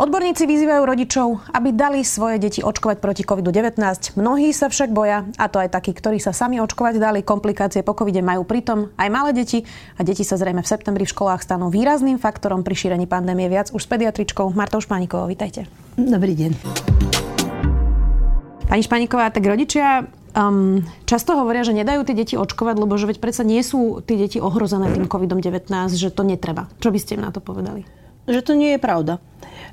Odborníci vyzývajú rodičov, aby dali svoje deti očkovať proti COVID-19. Mnohí sa však boja, a to aj takí, ktorí sa sami očkovať dali. Komplikácie po COVID majú pritom aj malé deti a deti sa zrejme v septembri v školách stanú výrazným faktorom pri šírení pandémie. Viac už s pediatričkou Martou Španikovou. Vítajte. Dobrý deň. Pani Španiková, tak rodičia um, často hovoria, že nedajú tie deti očkovať, lebo že veď predsa nie sú tie deti ohrozené tým COVID-19, že to netreba. Čo by ste im na to povedali? Že to nie je pravda.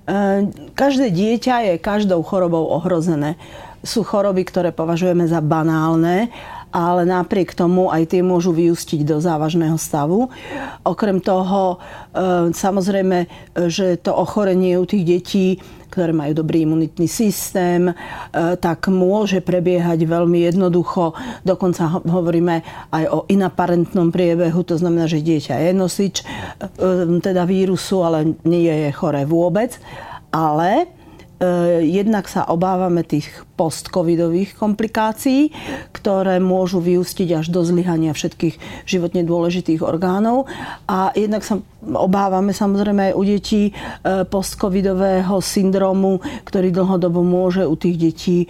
Ehm, každé dieťa je každou chorobou ohrozené. Sú choroby, ktoré považujeme za banálne, ale napriek tomu aj tie môžu vyústiť do závažného stavu. Okrem toho, ehm, samozrejme, že to ochorenie u tých detí ktoré majú dobrý imunitný systém, e, tak môže prebiehať veľmi jednoducho. Dokonca hovoríme aj o inaparentnom priebehu, to znamená, že dieťa je nosič e, teda vírusu, ale nie je choré vôbec. Ale e, jednak sa obávame tých postcovidových komplikácií, ktoré môžu vyústiť až do zlyhania všetkých životne dôležitých orgánov. A jednak sa obávame samozrejme aj u detí e, postcovidového syndromu, ktorý dlhodobo môže u tých detí e,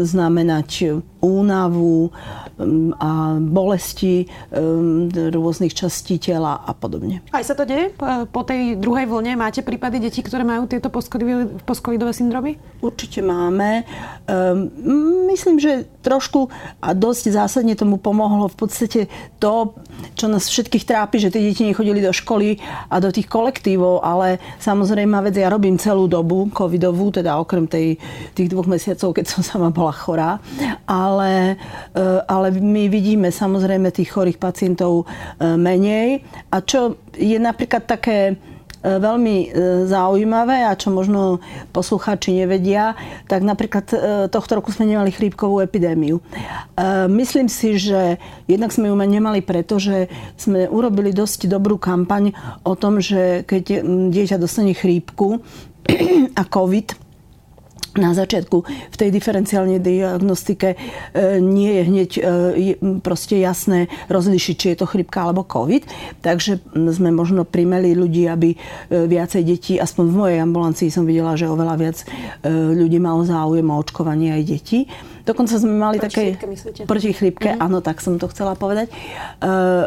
znamenať únavu a bolesti rôznych častí tela a podobne. Aj sa to deje? Po tej druhej vlne máte prípady detí, ktoré majú tieto postcovidové syndromy? Určite máme. Myslím, že trošku a dosť zásadne tomu pomohlo v podstate to, čo nás všetkých trápi, že tie deti nechodili do školy a do tých kolektívov, ale samozrejme vec, ja robím celú dobu covidovú, teda okrem tej, tých dvoch mesiacov, keď som sama bola chorá, ale, e, ale my vidíme samozrejme tých chorých pacientov e, menej. A čo je napríklad také veľmi e, zaujímavé a čo možno poslucháči nevedia, tak napríklad e, tohto roku sme nemali chrípkovú epidémiu. Myslím si, že jednak sme ju nemali preto, že sme urobili dosť dobrú kampaň o tom, že keď dieťa dostane chrípku a COVID, na začiatku v tej diferenciálnej diagnostike e, nie je hneď e, proste jasné rozlišiť, či je to chrypka alebo COVID. Takže sme možno primeli ľudí, aby e, viacej detí, aspoň v mojej ambulancii som videla, že oveľa viac ľudí malo záujem o očkovanie aj detí. Dokonca sme mali proti také... Myslíte? Proti chrípke, mm. áno, tak som to chcela povedať.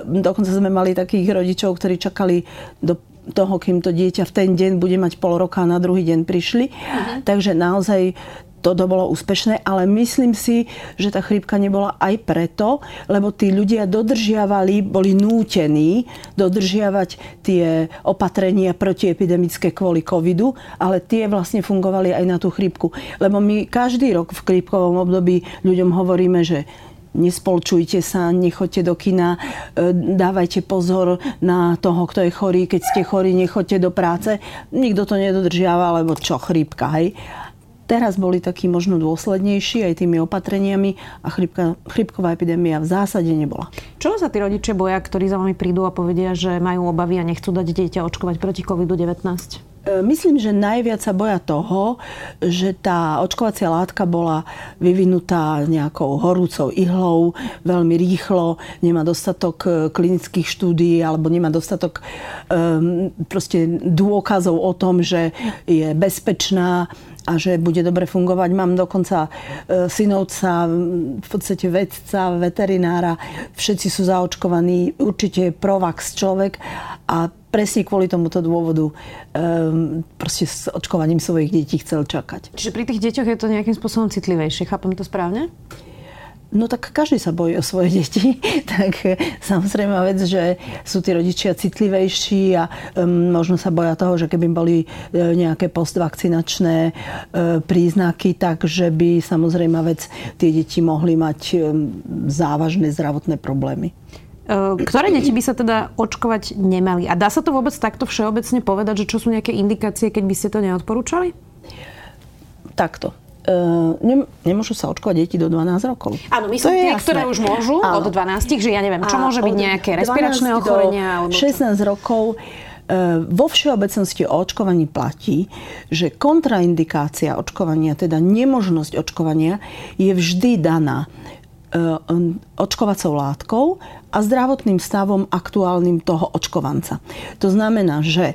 Dokonca sme mali takých rodičov, ktorí čakali do toho, kým to dieťa v ten deň bude mať pol roka a na druhý deň prišli. Uh-huh. Takže naozaj toto bolo úspešné, ale myslím si, že tá chrípka nebola aj preto, lebo tí ľudia dodržiavali, boli nútení dodržiavať tie opatrenia protiepidemické kvôli covidu, ale tie vlastne fungovali aj na tú chrípku. Lebo my každý rok v chrípkovom období ľuďom hovoríme, že nespolčujte sa, nechoďte do kina, e, dávajte pozor na toho, kto je chorý. Keď ste chorí, nechoďte do práce. Nikto to nedodržiava, lebo čo, chrípka, hej. Teraz boli takí možno dôslednejší aj tými opatreniami a chrypka, chrypková epidémia v zásade nebola. Čo sa tí rodičia boja, ktorí za vami prídu a povedia, že majú obavy a nechcú dať dieťa očkovať proti COVID-19? E, myslím, že najviac sa boja toho, že tá očkovacia látka bola vyvinutá nejakou horúcou ihlou veľmi rýchlo, nemá dostatok e, klinických štúdií alebo nemá dostatok um, proste dôkazov o tom, že je bezpečná a že bude dobre fungovať. Mám dokonca synovca, v podstate vedca, veterinára. Všetci sú zaočkovaní. Určite je provax človek a presne kvôli tomuto dôvodu um, proste s očkovaním svojich detí chcel čakať. Čiže pri tých deťoch je to nejakým spôsobom citlivejšie. Chápem to správne? No tak každý sa bojí o svoje deti, tak samozrejme vec, že sú tí rodičia citlivejší a um, možno sa boja toho, že keby boli e, nejaké postvakcinačné e, príznaky, tak že by samozrejme vec tie deti mohli mať um, závažné zdravotné problémy. Ktoré deti by sa teda očkovať nemali? A dá sa to vôbec takto všeobecne povedať, že čo sú nejaké indikácie, keď by ste to neodporúčali? Takto. Uh, nemôžu sa očkovať deti do 12 rokov. Áno, myslím, tie, jasné. ktoré už môžu Áno. od 12, že ja neviem, čo a môže byť nejaké respiračné ochorenia? Alebo 16 rokov vo všeobecnosti o očkovaní platí, že kontraindikácia očkovania, teda nemožnosť očkovania, je vždy daná očkovacou látkou a zdravotným stavom aktuálnym toho očkovanca. To znamená, že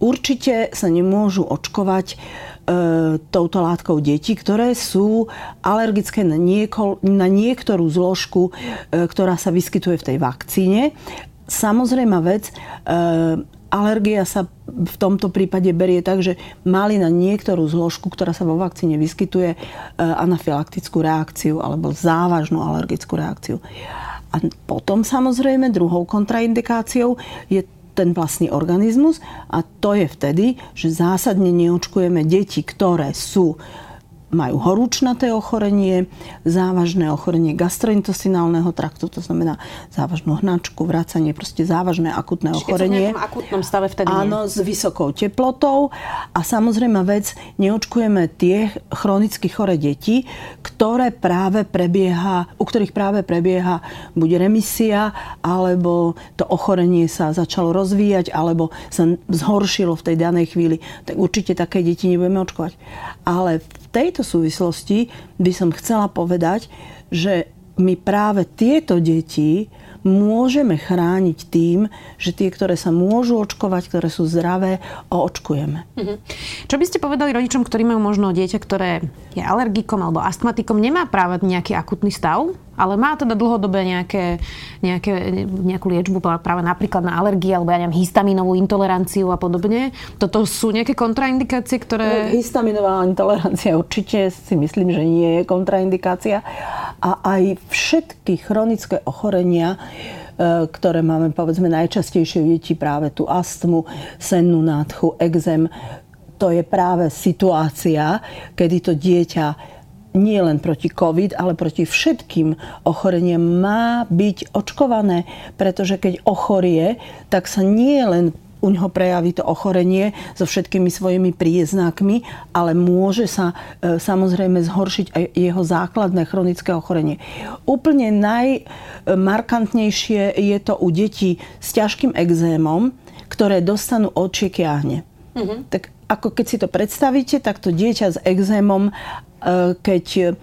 určite sa nemôžu očkovať E, touto látkou deti, ktoré sú alergické na, nieko, na niektorú zložku, e, ktorá sa vyskytuje v tej vakcíne. Samozrejme vec, e, alergia sa v tomto prípade berie tak, že mali na niektorú zložku, ktorá sa vo vakcíne vyskytuje, anafylaktickú reakciu alebo závažnú alergickú reakciu. A potom samozrejme druhou kontraindikáciou je ten vlastný organizmus a to je vtedy, že zásadne neočkujeme deti, ktoré sú majú horúčnaté ochorenie, závažné ochorenie gastrointestinálneho traktu, to znamená závažnú hnačku, vracanie, proste závažné akutné Čiže ochorenie. v akutnom stave vtedy Áno, s vysokou teplotou a samozrejme vec, neočkujeme tie chronicky chore deti, ktoré práve prebieha, u ktorých práve prebieha buď remisia, alebo to ochorenie sa začalo rozvíjať, alebo sa zhoršilo v tej danej chvíli, tak určite také deti nebudeme očkovať. Ale v tejto súvislosti by som chcela povedať, že my práve tieto deti môžeme chrániť tým, že tie, ktoré sa môžu očkovať, ktoré sú zdravé, očkujeme. Mhm. Čo by ste povedali rodičom, ktorí majú možno dieťa, ktoré je alergikom alebo astmatikom, nemá práve nejaký akutný stav, ale má teda dlhodobé nejaké, nejaké, nejakú liečbu práve napríklad na alergie alebo ja neviem, histaminovú intoleranciu a podobne. Toto sú nejaké kontraindikácie, ktoré... Histaminová intolerancia určite si myslím, že nie je kontraindikácia. A aj všetky chronické ochorenia, e, ktoré máme povedzme najčastejšie u detí, práve tú astmu, sennú nádchu, exem, to je práve situácia, kedy to dieťa nie len proti COVID, ale proti všetkým ochoreniam má byť očkované, pretože keď ochorie, tak sa nie len u ňoho prejaví to ochorenie so všetkými svojimi príznakmi, ale môže sa e, samozrejme zhoršiť aj jeho základné chronické ochorenie. Úplne najmarkantnejšie je to u detí s ťažkým exémom, ktoré dostanú očie kiahne. Mm-hmm. Tak ako keď si to predstavíte, tak to dieťa s exémom keď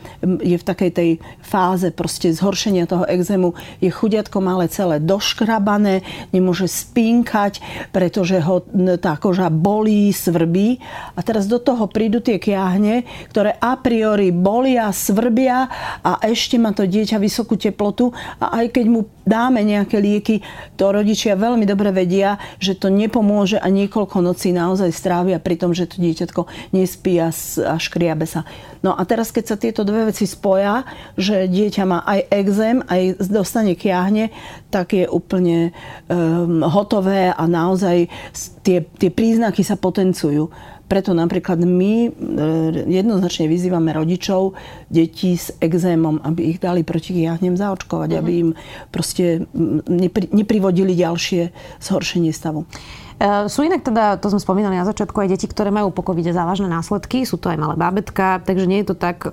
je v takej tej fáze proste zhoršenia toho exému, je chudiatko malé celé doškrabané, nemôže spínkať, pretože ho tá koža bolí, svrbí. A teraz do toho prídu tie kiahne, ktoré a priori bolia, svrbia a ešte má to dieťa vysokú teplotu a aj keď mu dáme nejaké lieky, to rodičia veľmi dobre vedia, že to nepomôže a niekoľko nocí naozaj strávia pri tom, že to dieťatko nespí a škriabe sa. No a teraz, keď sa tieto dve veci spoja, že dieťa má aj exém, aj dostane kiahne, tak je úplne um, hotové a naozaj tie, tie príznaky sa potencujú. Preto napríklad my e, jednoznačne vyzývame rodičov detí s exémom, aby ich dali proti kiahnem zaočkovať, mm-hmm. aby im proste nepri, neprivodili ďalšie zhoršenie stavu. E, sú inak teda, to sme spomínali na začiatku, aj deti, ktoré majú po covide závažné následky. Sú to aj malé bábetka, takže nie je to tak, e,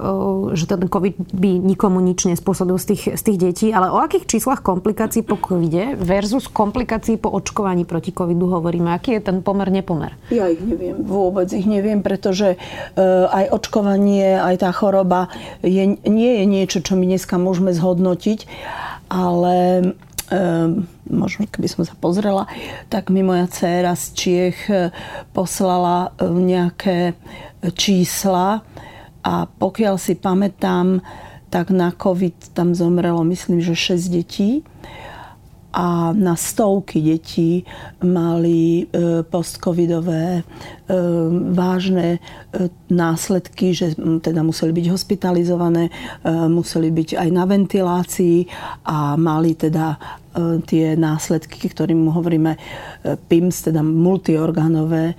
že ten covid by nikomu nič nespôsobil z tých, z tých detí. Ale o akých číslach komplikácií po covide versus komplikácií po očkovaní proti covidu hovoríme? Aký je ten pomer, nepomer? Ja ich neviem, vôbec ich neviem, pretože e, aj očkovanie, aj tá choroba je, nie je niečo, čo my dneska môžeme zhodnotiť, ale Ehm, možno keby som sa pozrela, tak mi moja dcéra z Čiech e, poslala e, nejaké čísla a pokiaľ si pamätám, tak na COVID tam zomrelo myslím, že 6 detí a na stovky detí mali e, postcovidové e, vážne e, následky, že teda museli byť hospitalizované, museli byť aj na ventilácii a mali teda tie následky, ktorým hovoríme PIMS, teda multiorgánové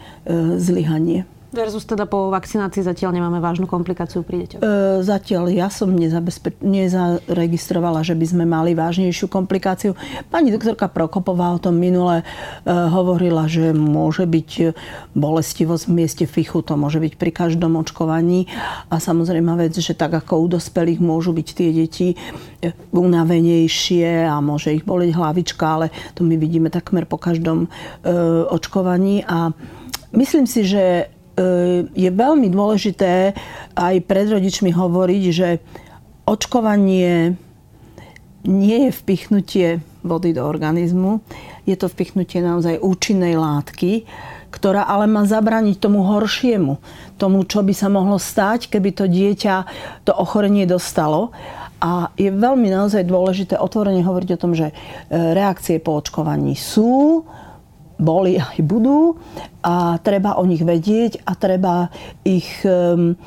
zlyhanie. Versus teda po vakcinácii zatiaľ nemáme vážnu komplikáciu pri deťoch? E, zatiaľ ja som nezabezpe- nezaregistrovala, že by sme mali vážnejšiu komplikáciu. Pani doktorka Prokopová o tom minule e, hovorila, že môže byť bolestivosť v mieste fichu, to môže byť pri každom očkovaní. A samozrejme vec, že tak ako u dospelých môžu byť tie deti e, unavenejšie a môže ich boleť hlavička, ale to my vidíme takmer po každom e, očkovaní. A myslím si, že E, je veľmi dôležité aj pred rodičmi hovoriť, že očkovanie nie je vpichnutie vody do organizmu, je to vpichnutie naozaj účinnej látky, ktorá ale má zabrániť tomu horšiemu, tomu, čo by sa mohlo stať, keby to dieťa to ochorenie dostalo. A je veľmi naozaj dôležité otvorene hovoriť o tom, že e, reakcie po očkovaní sú, boli aj budú a treba o nich vedieť a treba ich um,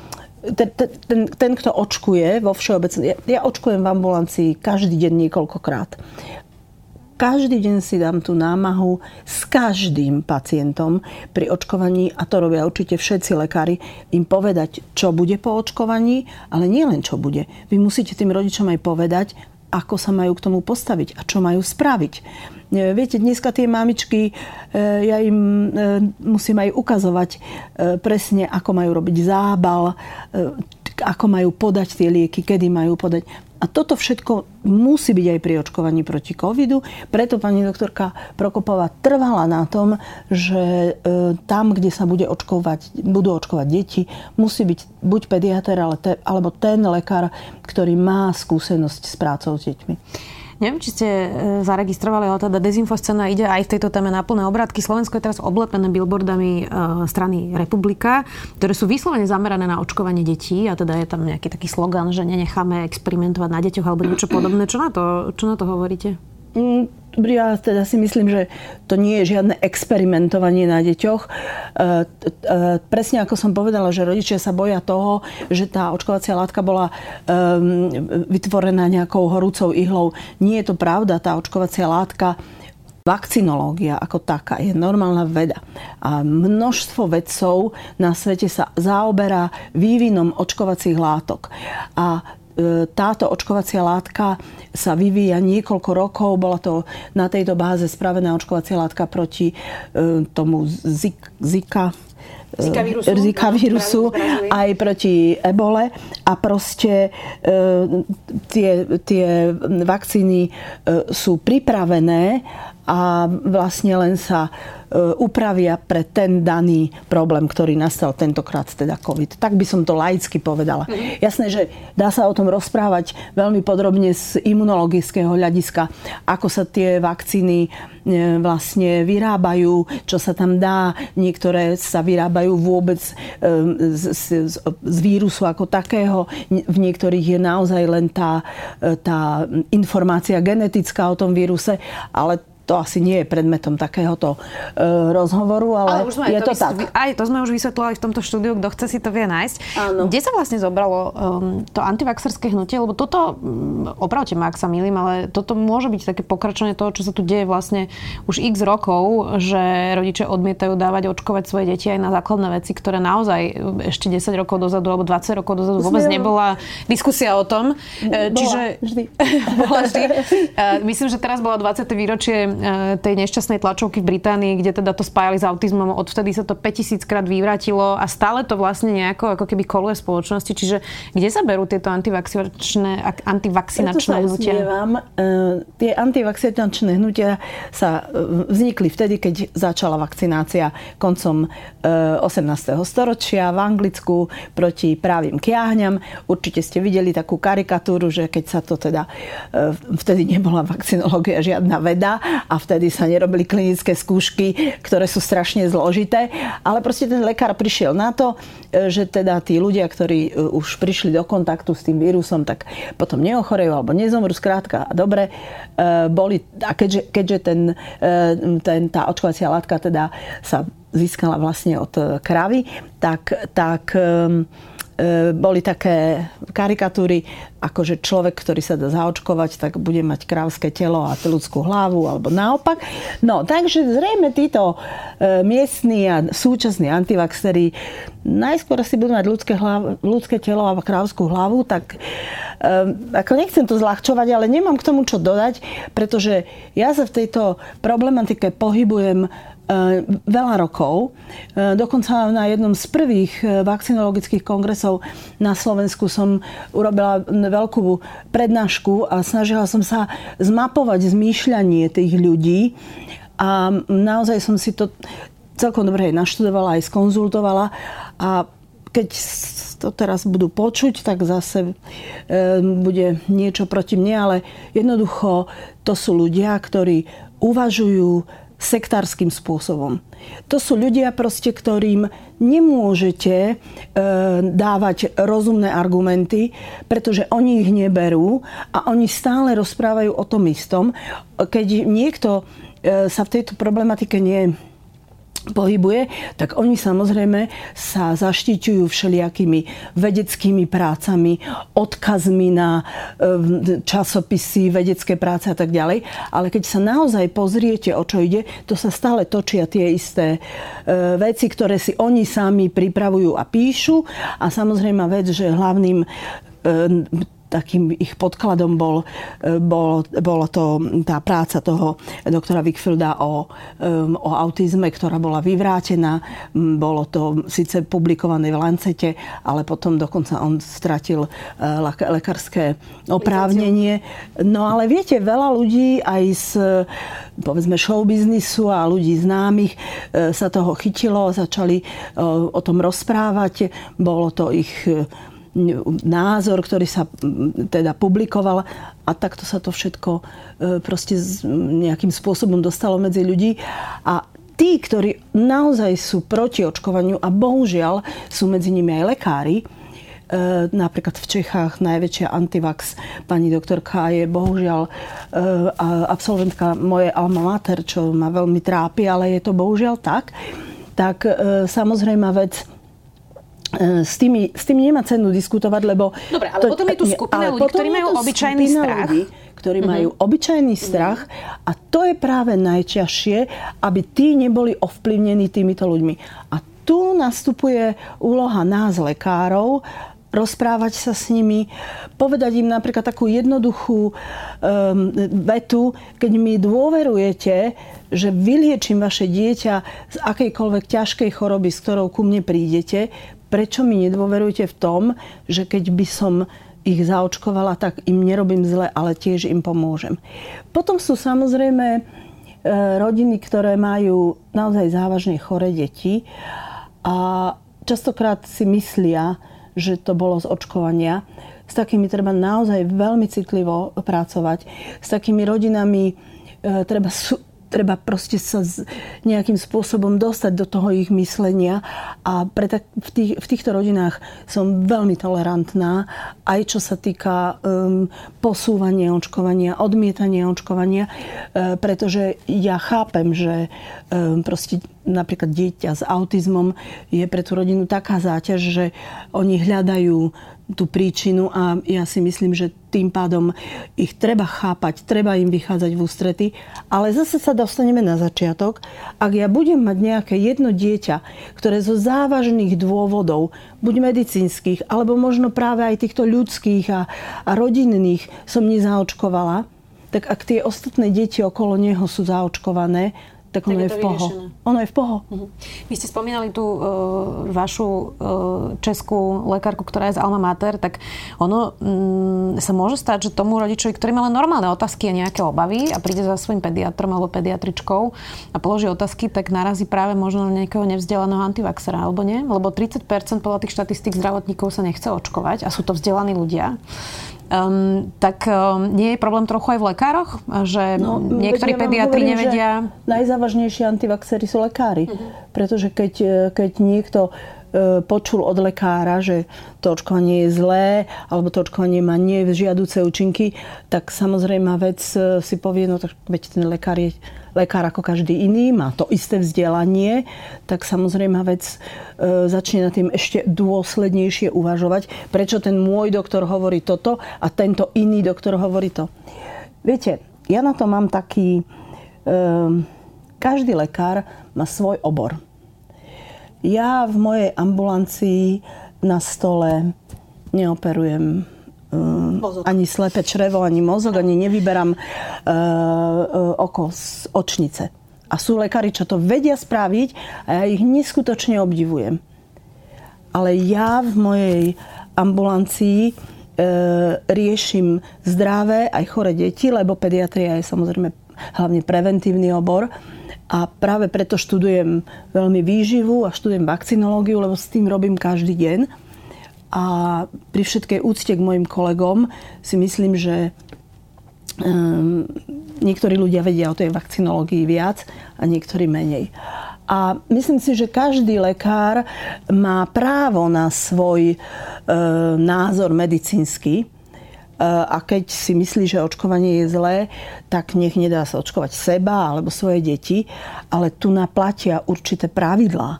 ten, ten, ten, kto očkuje vo všeobecne, ja, ja očkujem v ambulancii každý deň niekoľkokrát. Každý deň si dám tú námahu s každým pacientom pri očkovaní, a to robia určite všetci lekári, im povedať, čo bude po očkovaní, ale nie len čo bude. Vy musíte tým rodičom aj povedať, ako sa majú k tomu postaviť a čo majú spraviť. Viete, dneska tie mamičky, e, ja im e, musím aj ukazovať e, presne, ako majú robiť zábal, ako majú podať tie lieky, kedy majú podať. A toto všetko musí byť aj pri očkovaní proti covidu. Preto pani doktorka Prokopová trvala na tom, že tam, kde sa bude očkovať, budú očkovať deti, musí byť buď pediater, alebo ten lekár, ktorý má skúsenosť s prácou s deťmi. Neviem, či ste e, zaregistrovali, ale teda dezinfoscéna ide aj v tejto téme na plné obrátky. Slovensko je teraz oblepené billboardami e, strany Republika, ktoré sú vyslovene zamerané na očkovanie detí a teda je tam nejaký taký slogan, že nenecháme experimentovať na deťoch alebo niečo podobné. Čo na to, čo na to hovoríte? Mm, ja teda si myslím, že to nie je žiadne experimentovanie na deťoch. E, e, presne ako som povedala, že rodičia sa boja toho, že tá očkovacia látka bola vytvorená nejakou horúcou ihlou. Nie je to pravda. Tá očkovacia látka Vakcinológia ako taká je normálna veda a množstvo vedcov na svete sa zaoberá vývinom očkovacích látok. A táto očkovacia látka sa vyvíja niekoľko rokov. Bola to na tejto báze spravená očkovacia látka proti e, tomu Zika, e, Zika vírusu, Zika vírusu aj proti ebole. A proste e, tie, tie vakcíny e, sú pripravené a vlastne len sa e, upravia pre ten daný problém, ktorý nastal tentokrát, teda COVID. Tak by som to laicky povedala. Mm-hmm. Jasné, že dá sa o tom rozprávať veľmi podrobne z imunologického hľadiska, ako sa tie vakcíny e, vlastne vyrábajú, čo sa tam dá. Niektoré sa vyrábajú vôbec e, z, z, z vírusu ako takého. V niektorých je naozaj len tá, tá informácia genetická o tom víruse, ale to asi nie je predmetom takéhoto e, rozhovoru, ale, ale už sme je to, to tak. Aj to sme už vysvetlovali v tomto štúdiu, kto chce si to vie nájsť. Áno. Kde sa vlastne zobralo um, to antivaxerské hnutie? Lebo toto, um, opravte ma, ak sa milím, ale toto môže byť také pokračovanie toho, čo sa tu deje vlastne už x rokov, že rodičia odmietajú dávať očkovať svoje deti aj na základné veci, ktoré naozaj ešte 10 rokov dozadu alebo 20 rokov dozadu vôbec nebola diskusia o tom. E, bola, Čiže, vždy. bola vždy. E, myslím, že teraz bola 20. výročie tej nešťastnej tlačovky v Británii, kde teda to spájali s autizmom. Odvtedy sa to 5000 krát vyvratilo a stále to vlastne nejako ako keby koluje spoločnosti. Čiže kde sa berú tieto antivakcinačné, antivakcinačné hnutia? Usmievam. E, tie antivakcinačné hnutia sa e, vznikli vtedy, keď začala vakcinácia koncom 18. storočia v Anglicku proti právým kiahňam. Určite ste videli takú karikatúru, že keď sa to teda vtedy nebola vakcinológia žiadna veda a vtedy sa nerobili klinické skúšky, ktoré sú strašne zložité. Ale proste ten lekár prišiel na to, e, že teda tí ľudia, ktorí e, už prišli do kontaktu s tým vírusom, tak potom neochorejú alebo nezomrú. Skrátka, dobre, e, boli, a keďže, keďže ten, ten, tá očkovacia látka teda sa získala vlastne od kravy, tak, tak boli také karikatúry, ako že človek, ktorý sa dá zaočkovať, tak bude mať krávské telo a ľudskú hlavu, alebo naopak. No, takže zrejme títo e, miestni a súčasní antivaxery najskôr si budú mať ľudské, hlav, ľudské telo a krávskú hlavu, tak e, ako nechcem to zľahčovať, ale nemám k tomu čo dodať, pretože ja sa v tejto problematike pohybujem E, veľa rokov. E, dokonca na jednom z prvých e, vakcinologických kongresov na Slovensku som urobila veľkú prednášku a snažila som sa zmapovať zmýšľanie tých ľudí a naozaj som si to celkom dobre naštudovala, aj skonzultovala a keď to teraz budú počuť, tak zase bude niečo proti mne, ale jednoducho to sú ľudia, ktorí uvažujú sektárským spôsobom. To sú ľudia proste, ktorým nemôžete e, dávať rozumné argumenty, pretože oni ich neberú a oni stále rozprávajú o tom istom. Keď niekto e, sa v tejto problematike nie pohybuje, tak oni samozrejme sa zaštiťujú všelijakými vedeckými prácami, odkazmi na e, časopisy, vedecké práce a tak ďalej. Ale keď sa naozaj pozriete, o čo ide, to sa stále točia tie isté e, veci, ktoré si oni sami pripravujú a píšu. A samozrejme vec, že hlavným e, takým ich podkladom bol, e, bol, bolo to tá práca toho doktora Wickfielda o, o autizme, ktorá bola vyvrátená. Bolo to síce publikované v Lancete, ale potom dokonca on stratil e, lekárske oprávnenie. No ale viete, veľa ľudí aj z povedzme showbiznisu a ľudí známych e, sa toho chytilo, začali o tom rozprávať. Bolo to ich názor, ktorý sa teda publikoval a takto sa to všetko e, proste nejakým spôsobom dostalo medzi ľudí. A tí, ktorí naozaj sú proti očkovaniu a bohužiaľ sú medzi nimi aj lekári, e, napríklad v Čechách najväčšia antivax pani doktorka je bohužiaľ e, absolventka mojej alma mater, čo ma veľmi trápi, ale je to bohužiaľ tak. Tak samozrejme vec, s, tými, s tým nemá cenu diskutovať, lebo... Dobre, ale to, potom je tu skupina ľudí, ktorí majú obyčajný strach. Ľudí, ktorí uh-huh. majú obyčajný strach a to je práve najťažšie, aby tí neboli ovplyvnení týmito ľuďmi. A tu nastupuje úloha nás, lekárov, rozprávať sa s nimi, povedať im napríklad takú jednoduchú um, vetu, keď mi dôverujete, že vyliečím vaše dieťa z akejkoľvek ťažkej choroby, s ktorou ku mne prídete, prečo mi nedôverujete v tom, že keď by som ich zaočkovala, tak im nerobím zle, ale tiež im pomôžem. Potom sú samozrejme e, rodiny, ktoré majú naozaj závažne choré deti a častokrát si myslia, že to bolo z očkovania. S takými treba naozaj veľmi citlivo pracovať. S takými rodinami e, treba treba proste sa nejakým spôsobom dostať do toho ich myslenia. A pre tak, v, tých, v týchto rodinách som veľmi tolerantná, aj čo sa týka um, posúvania očkovania, odmietania očkovania, uh, pretože ja chápem, že um, proste napríklad dieťa s autizmom je pre tú rodinu taká záťaž, že oni hľadajú tú príčinu a ja si myslím, že tým pádom ich treba chápať, treba im vychádzať v ústrety, ale zase sa dostaneme na začiatok. Ak ja budem mať nejaké jedno dieťa, ktoré zo závažných dôvodov, buď medicínskych, alebo možno práve aj týchto ľudských a, a rodinných som nezaočkovala, tak ak tie ostatné deti okolo neho sú zaočkované, tak ono tak je, je v poho. Ono je v poho. Uh-huh. Vy ste spomínali tú uh, vašu uh, českú lekárku, ktorá je z Alma Mater, tak ono um, sa môže stať, že tomu rodičovi, ktorý má len normálne otázky a nejaké obavy a príde za svojim pediatrom alebo pediatričkou a položí otázky, tak narazí práve možno na nejakého nevzdelaného antivaxera, alebo nie? Lebo 30% podľa tých štatistík zdravotníkov sa nechce očkovať a sú to vzdelaní ľudia. Um, tak um, nie je problém trochu aj v lekároch? Že no, niektorí ja pediatri hovorím, nevedia... Najzávažnejšie antivaxery sú lekári. Uh-huh. Pretože keď, keď niekto počul od lekára, že to očkovanie je zlé, alebo to očkovanie má nevžiaduce účinky, tak samozrejme vec e, si povie, no tak veď ten lekár je lekár ako každý iný, má to isté vzdelanie, tak samozrejme vec e, začne na tým ešte dôslednejšie uvažovať, prečo ten môj doktor hovorí toto a tento iný doktor hovorí to. Viete, ja na to mám taký... E, každý lekár má svoj obor. Ja v mojej ambulancii na stole neoperujem uh, ani slepé črevo, ani mozog, ani nevyberám uh, uh, oko z očnice. A sú lekári, čo to vedia spraviť a ja ich neskutočne obdivujem. Ale ja v mojej ambulancii riešim zdravé aj chore deti, lebo pediatria je samozrejme hlavne preventívny obor. A práve preto študujem veľmi výživu a študujem vakcinológiu, lebo s tým robím každý deň. A pri všetkej úcte k mojim kolegom si myslím, že um, niektorí ľudia vedia o tej vakcinológii viac a niektorí menej. A myslím si, že každý lekár má právo na svoj e, názor medicínsky a keď si myslí, že očkovanie je zlé, tak nech nedá sa očkovať seba alebo svoje deti, ale tu naplatia určité pravidlá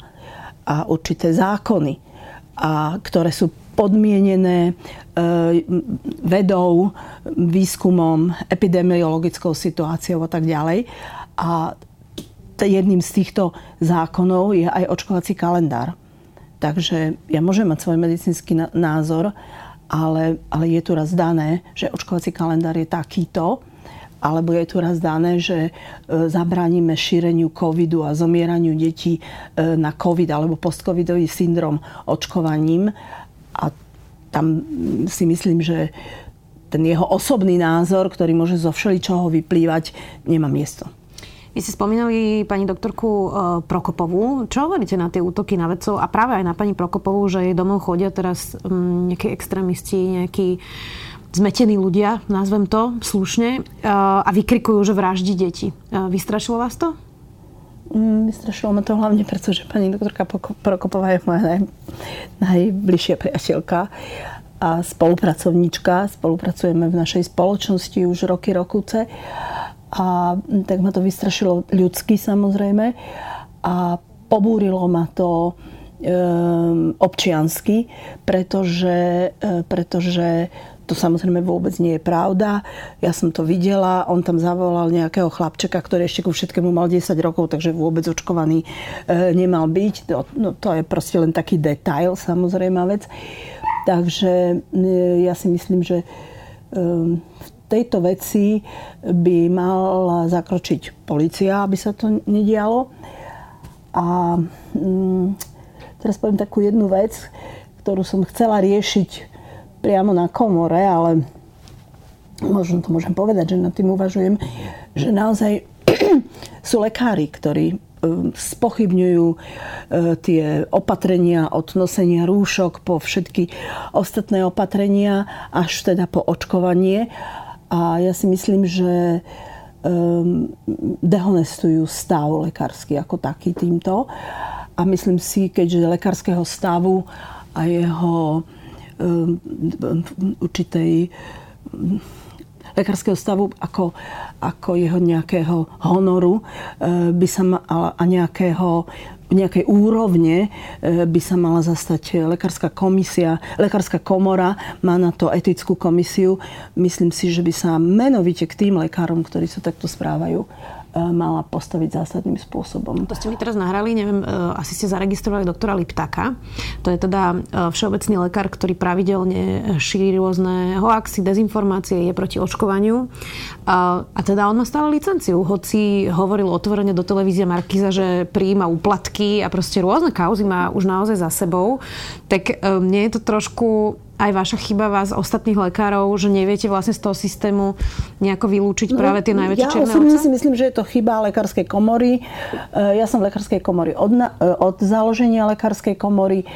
a určité zákony, a ktoré sú podmienené e, vedou, výskumom, epidemiologickou situáciou a tak ďalej. A jedným z týchto zákonov je aj očkovací kalendár. Takže ja môžem mať svoj medicínsky názor, ale, ale je tu raz dané, že očkovací kalendár je takýto, alebo je tu raz dané, že e, zabránime šíreniu covidu a zomieraniu detí e, na covid alebo postcovidový syndrom očkovaním. A tam si myslím, že ten jeho osobný názor, ktorý môže zo všeličoho vyplývať, nemá miesto. Vy ste spomínali pani doktorku e, Prokopovú. Čo hovoríte na tie útoky na vedcov a práve aj na pani Prokopovú, že jej domov chodia teraz mm, nejakí extrémisti, nejakí zmetení ľudia, nazvem to slušne, e, a vykrikujú, že vraždí deti. E, vystrašilo vás to? Mm, vystrašilo ma to hlavne, pretože pani doktorka Prokopová je moja naj, najbližšia priateľka a spolupracovníčka. Spolupracujeme v našej spoločnosti už roky, rokuce a tak ma to vystrašilo ľudsky samozrejme a pobúrilo ma to um, občiansky, pretože, e, pretože to samozrejme vôbec nie je pravda. Ja som to videla, on tam zavolal nejakého chlapčeka, ktorý ešte ku všetkému mal 10 rokov, takže vôbec očkovaný e, nemal byť. To, no, to je proste len taký detail, samozrejme vec. Takže e, ja si myslím, že e, v tejto veci by mala zakročiť policia, aby sa to nedialo. A mm, teraz poviem takú jednu vec, ktorú som chcela riešiť priamo na komore, ale možno to môžem povedať, že nad tým uvažujem, že naozaj sú lekári, ktorí um, spochybňujú uh, tie opatrenia od nosenia rúšok po všetky ostatné opatrenia až teda po očkovanie a ja si myslím, že um, dehonestujú stav lekársky ako taký týmto. A myslím si, keďže lekárskeho stavu a jeho určitej um, lekárskeho stavu ako, ako jeho nejakého honoru uh, by sa ma, a nejakého nejakej úrovne e, by sa mala zastať lekárska komisia, lekárska komora má na to etickú komisiu. Myslím si, že by sa menovite k tým lekárom, ktorí sa takto správajú, mala postaviť zásadným spôsobom. To ste mi teraz nahrali, neviem, e, asi ste zaregistrovali doktora Liptaka. To je teda e, všeobecný lekár, ktorý pravidelne šíri rôzne hoaxy, dezinformácie, je proti očkovaniu. A teda on má stále licenciu, hoci hovoril otvorene do televízie Markiza, že prijíma úplatky a proste rôzne kauzy má už naozaj za sebou. Tak mne je to trošku aj vaša chyba vás, ostatných lekárov, že neviete vlastne z toho systému nejako vylúčiť no, práve tie najväčšie ja černé Ja si myslím, že je to chyba lekárskej komory. E, ja som v lekárskej komory od, e, od založenia lekárskej komory. E,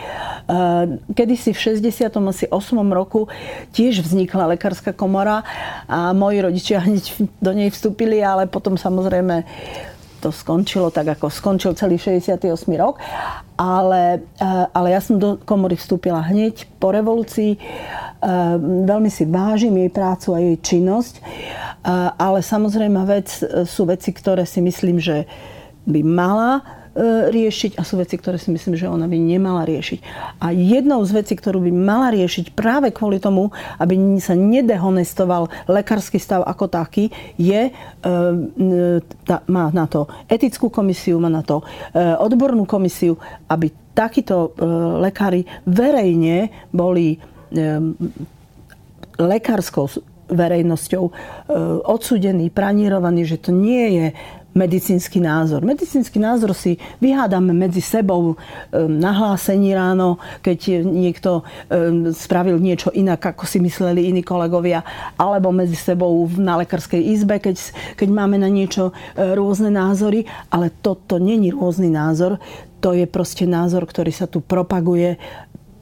kedysi v 68. roku tiež vznikla lekárska komora a moji rodičia hneď do nej vstúpili, ale potom samozrejme to skončilo tak, ako skončil celý 68. rok. Ale, ale ja som do komory vstúpila hneď po revolúcii. Veľmi si vážim jej prácu a jej činnosť. Ale samozrejme vec, sú veci, ktoré si myslím, že by mala riešiť a sú veci, ktoré si myslím, že ona by nemala riešiť. A jednou z vecí, ktorú by mala riešiť práve kvôli tomu, aby sa nedehonestoval lekársky stav ako taký, je, e, má na to etickú komisiu, má na to e, odbornú komisiu, aby takíto lekári verejne boli lekárskou verejnosťou odsudení, pranírovaní, že to nie je medicínsky názor. Medicínsky názor si vyhádame medzi sebou. Um, nahlásení ráno, keď niekto um, spravil niečo inak, ako si mysleli iní kolegovia, alebo medzi sebou na lekárskej izbe, keď, keď máme na niečo uh, rôzne názory, ale toto není rôzny názor, to je proste názor, ktorý sa tu propaguje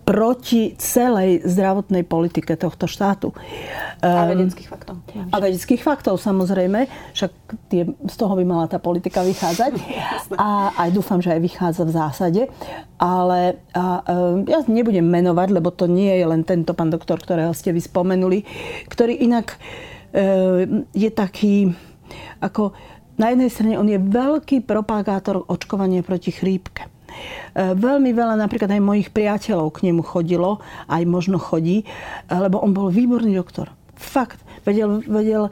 proti celej zdravotnej politike tohto štátu. A ehm, vedeckých faktov. A vedeckých faktov, samozrejme. Však tie, z toho by mala tá politika vychádzať. a aj dúfam, že aj vychádza v zásade. Ale a, um, ja nebudem menovať, lebo to nie je len tento pán doktor, ktorého ste vy spomenuli, ktorý inak um, je taký ako na jednej strane on je veľký propagátor očkovania proti chrípke. E, veľmi veľa napríklad aj mojich priateľov k nemu chodilo, aj možno chodí, e, lebo on bol výborný doktor. Fakt. Vedel, vedel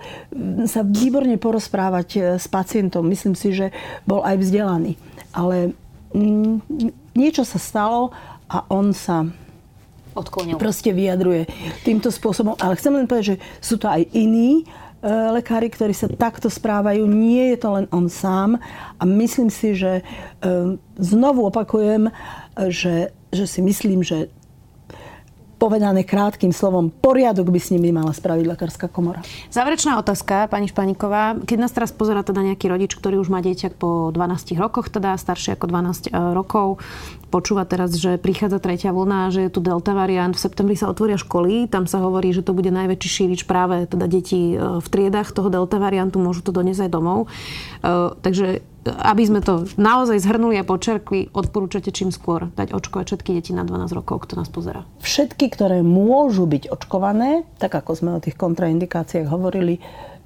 sa výborne porozprávať e, s pacientom. Myslím si, že bol aj vzdelaný. Ale mm, niečo sa stalo a on sa Odklonil. proste vyjadruje týmto spôsobom. Ale chcem len povedať, že sú to aj iní lekári, ktorí sa takto správajú. Nie je to len on sám. A myslím si, že e, znovu opakujem, že, že si myslím, že povedané krátkým slovom, poriadok by s nimi mala spraviť lekárska komora. Záverečná otázka, pani Španiková. Keď nás teraz pozera teda nejaký rodič, ktorý už má dieťa po 12 rokoch, teda staršie ako 12 e, rokov, počúva teraz, že prichádza tretia vlna, že je tu delta variant, v septembri sa otvoria školy, tam sa hovorí, že to bude najväčší šírič práve teda detí e, v triedach toho delta variantu, môžu to doniesť aj domov. E, takže aby sme to naozaj zhrnuli a počerkli, odporúčate čím skôr dať očkovať všetky deti na 12 rokov, kto nás pozera? Všetky, ktoré môžu byť očkované, tak ako sme o tých kontraindikáciách hovorili,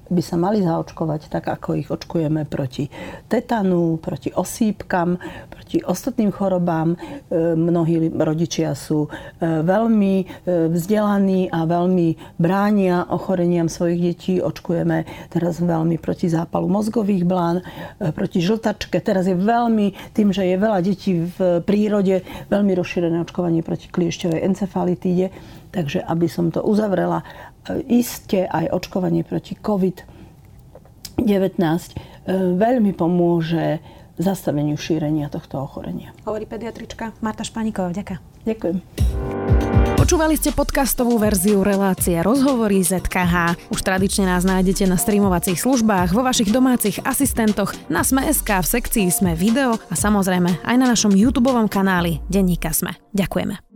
by sa mali zaočkovať tak, ako ich očkujeme proti tetanu, proti osýpkam, proti ostatným chorobám. E, mnohí rodičia sú e, veľmi e, vzdelaní a veľmi bránia ochoreniam svojich detí. Očkujeme teraz veľmi proti zápalu mozgových blán, proti žltačke. Teraz je veľmi, tým, že je veľa detí v prírode, veľmi rozšírené očkovanie proti kliešťovej encefalitíde. Takže aby som to uzavrela, iste aj očkovanie proti COVID-19 e, veľmi pomôže zastaveniu šírenia tohto ochorenia. Hovorí pediatrička Marta Španíková. Ďakujem. Ďakujem. Počúvali ste podcastovú verziu relácie Rozhovory ZKH. Už tradične nás nájdete na streamovacích službách, vo vašich domácich asistentoch, na Sme.sk, v sekcii Sme video a samozrejme aj na našom YouTube kanáli Denníka Sme. Ďakujeme.